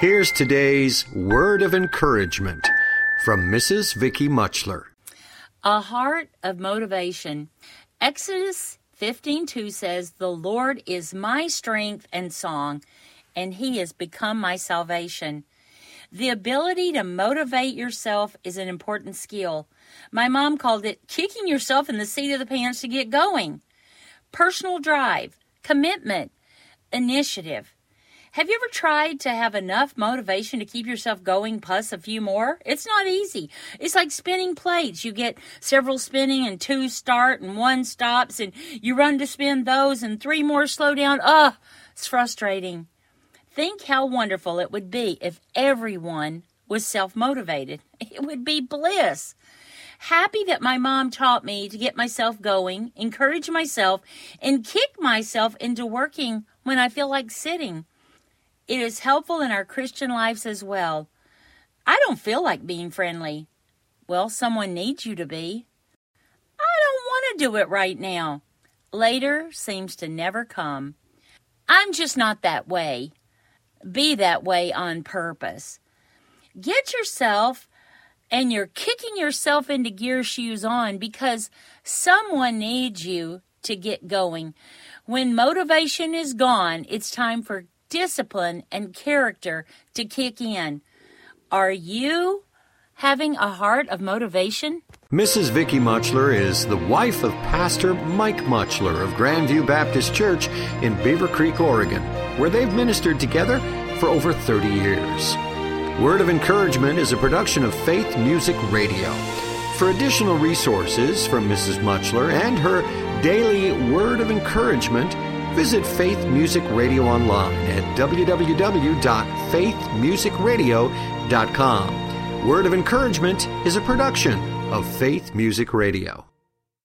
Here's today's word of encouragement from Mrs. Vicky Mutchler. A heart of motivation. Exodus 15:2 says, "The Lord is my strength and song, and he has become my salvation." The ability to motivate yourself is an important skill. My mom called it kicking yourself in the seat of the pants to get going. Personal drive, commitment, initiative. Have you ever tried to have enough motivation to keep yourself going plus a few more? It's not easy. It's like spinning plates. You get several spinning and two start and one stops and you run to spin those and three more slow down. Ugh, it's frustrating. Think how wonderful it would be if everyone was self motivated. It would be bliss. Happy that my mom taught me to get myself going, encourage myself, and kick myself into working when I feel like sitting. It is helpful in our Christian lives as well. I don't feel like being friendly. Well, someone needs you to be. I don't want to do it right now. Later seems to never come. I'm just not that way. Be that way on purpose. Get yourself and you're kicking yourself into gear shoes on because someone needs you to get going. When motivation is gone, it's time for discipline and character to kick in. Are you having a heart of motivation? Mrs. Vicky Mutchler is the wife of Pastor Mike Mutchler of Grandview Baptist Church in Beaver Creek, Oregon, where they've ministered together for over 30 years. Word of Encouragement is a production of Faith Music Radio. For additional resources from Mrs. Mutchler and her daily Word of Encouragement, visit Faith Music Radio online at www.faithmusicradio.com. Word of Encouragement is a production of Faith Music Radio.